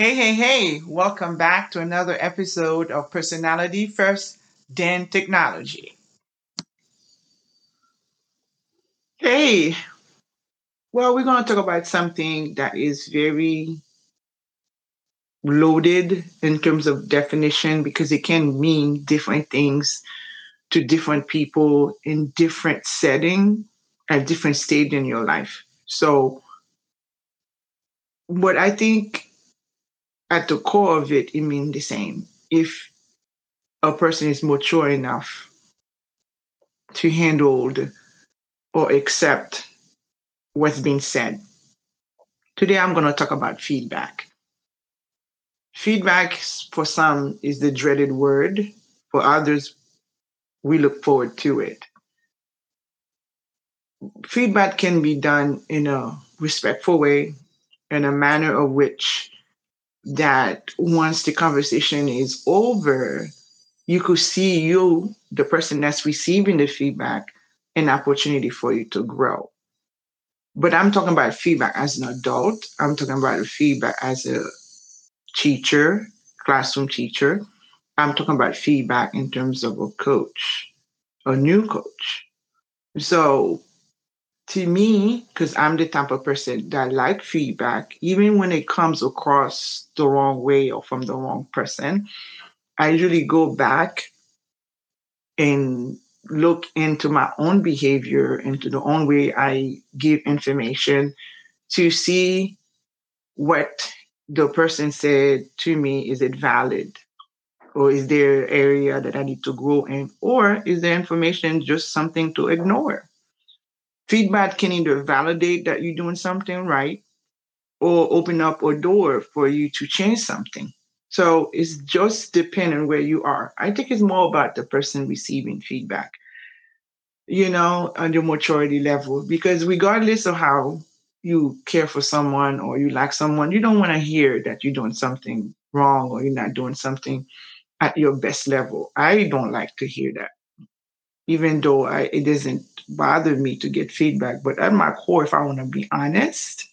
Hey, hey, hey, welcome back to another episode of Personality First, then Technology. Hey, well, we're going to talk about something that is very loaded in terms of definition because it can mean different things to different people in different setting at different stage in your life. So, what I think at the core of it, it means the same. If a person is mature enough to handle or accept what's being said. Today, I'm going to talk about feedback. Feedback for some is the dreaded word, for others, we look forward to it. Feedback can be done in a respectful way, in a manner of which that once the conversation is over, you could see you, the person that's receiving the feedback, an opportunity for you to grow. But I'm talking about feedback as an adult. I'm talking about feedback as a teacher, classroom teacher. I'm talking about feedback in terms of a coach, a new coach. So to me, because I'm the type of person that like feedback, even when it comes across the wrong way or from the wrong person, I usually go back and look into my own behavior, into the own way I give information to see what the person said to me. Is it valid? Or is there an area that I need to grow in? Or is the information just something to ignore? Feedback can either validate that you're doing something right or open up a door for you to change something. So it's just depending where you are. I think it's more about the person receiving feedback, you know, on your maturity level. Because regardless of how you care for someone or you like someone, you don't want to hear that you're doing something wrong or you're not doing something at your best level. I don't like to hear that, even though I, it doesn't bother me to get feedback. But at my core, if I want to be honest,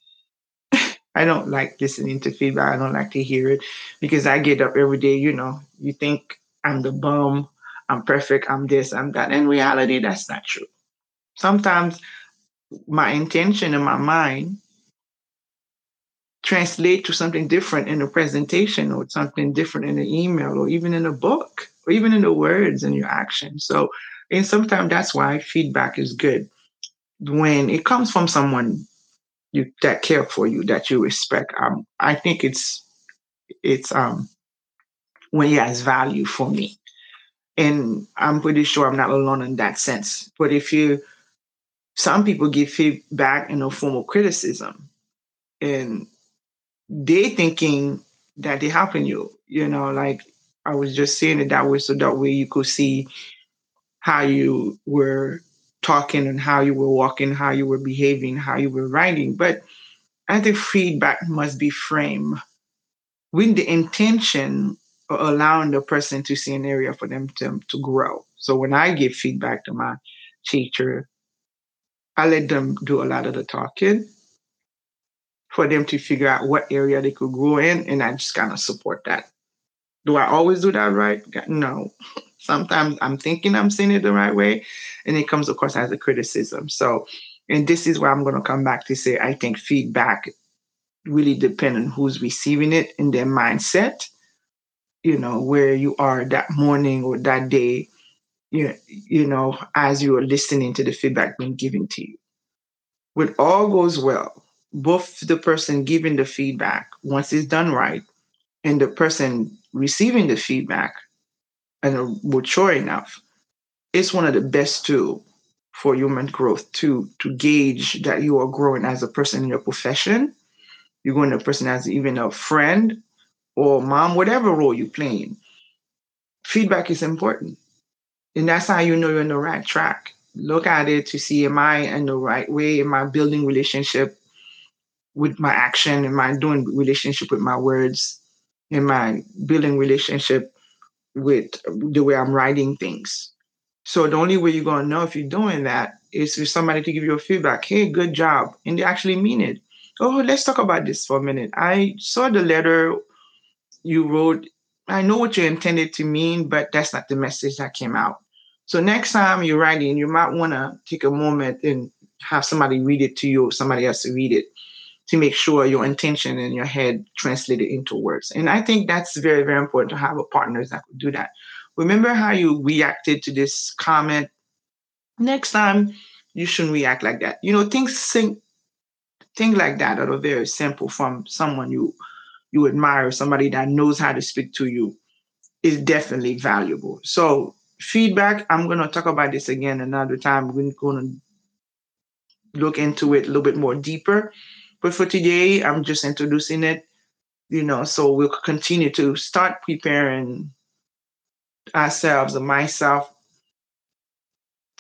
I don't like listening to feedback. I don't like to hear it because I get up every day, you know, you think I'm the bum, I'm perfect, I'm this, I'm that. In reality, that's not true. Sometimes my intention in my mind translate to something different in a presentation or something different in an email or even in a book or even in the words and your actions. So and sometimes that's why feedback is good when it comes from someone you that care for you, that you respect. Um, I think it's it's um when it has value for me. And I'm pretty sure I'm not alone in that sense. But if you some people give feedback in a form of criticism and they thinking that they're helping you, you know, like I was just saying it that way so that way you could see how you were talking and how you were walking, how you were behaving, how you were writing. But I think feedback must be framed with the intention of allowing the person to see an area for them to, to grow. So when I give feedback to my teacher, I let them do a lot of the talking for them to figure out what area they could grow in, and I just kind of support that. Do I always do that right? No. Sometimes I'm thinking I'm saying it the right way, and it comes across as a criticism. So, and this is where I'm going to come back to say I think feedback really depends on who's receiving it in their mindset. You know where you are that morning or that day. You you know as you are listening to the feedback being given to you. When all goes well, both the person giving the feedback once it's done right, and the person receiving the feedback and mature enough, it's one of the best tools for human growth to to gauge that you are growing as a person in your profession. You're going to a person as even a friend or mom, whatever role you're playing. Feedback is important. And that's how you know you're on the right track. Look at it to see am I in the right way? Am I building relationship with my action? Am I doing relationship with my words? Am I building relationship with the way I'm writing things. So the only way you're gonna know if you're doing that is for somebody to give you a feedback. Hey, good job, and they actually mean it. Oh, let's talk about this for a minute. I saw the letter you wrote, I know what you intended to mean, but that's not the message that came out. So next time you're writing, you might want to take a moment and have somebody read it to you or somebody else to read it to make sure your intention in your head translated into words. And I think that's very, very important to have a partner that could do that. Remember how you reacted to this comment? Next time, you shouldn't react like that. You know, things think things like that that are very simple from someone you you admire, somebody that knows how to speak to you, is definitely valuable. So feedback, I'm gonna talk about this again another time. We're gonna look into it a little bit more deeper. But for today, I'm just introducing it, you know, so we'll continue to start preparing ourselves and myself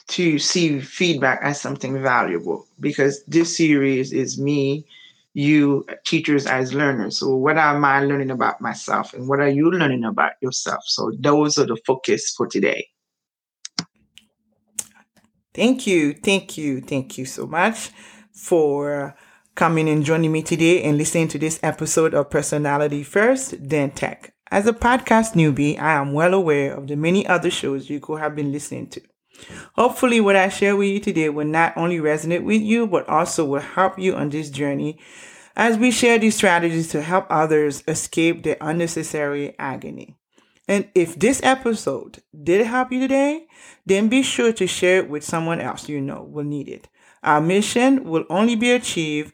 to see feedback as something valuable because this series is me, you, teachers as learners. So, what am I learning about myself and what are you learning about yourself? So, those are the focus for today. Thank you, thank you, thank you so much for coming and joining me today and listening to this episode of Personality First, then Tech. As a podcast newbie, I am well aware of the many other shows you could have been listening to. Hopefully, what I share with you today will not only resonate with you, but also will help you on this journey as we share these strategies to help others escape the unnecessary agony. And if this episode did help you today, then be sure to share it with someone else you know will need it. Our mission will only be achieved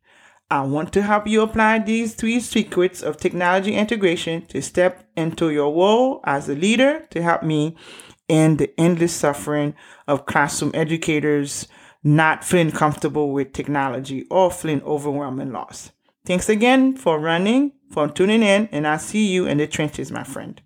I want to help you apply these three secrets of technology integration to step into your role as a leader to help me end the endless suffering of classroom educators not feeling comfortable with technology or feeling overwhelming loss. Thanks again for running, for tuning in, and I'll see you in the trenches, my friend.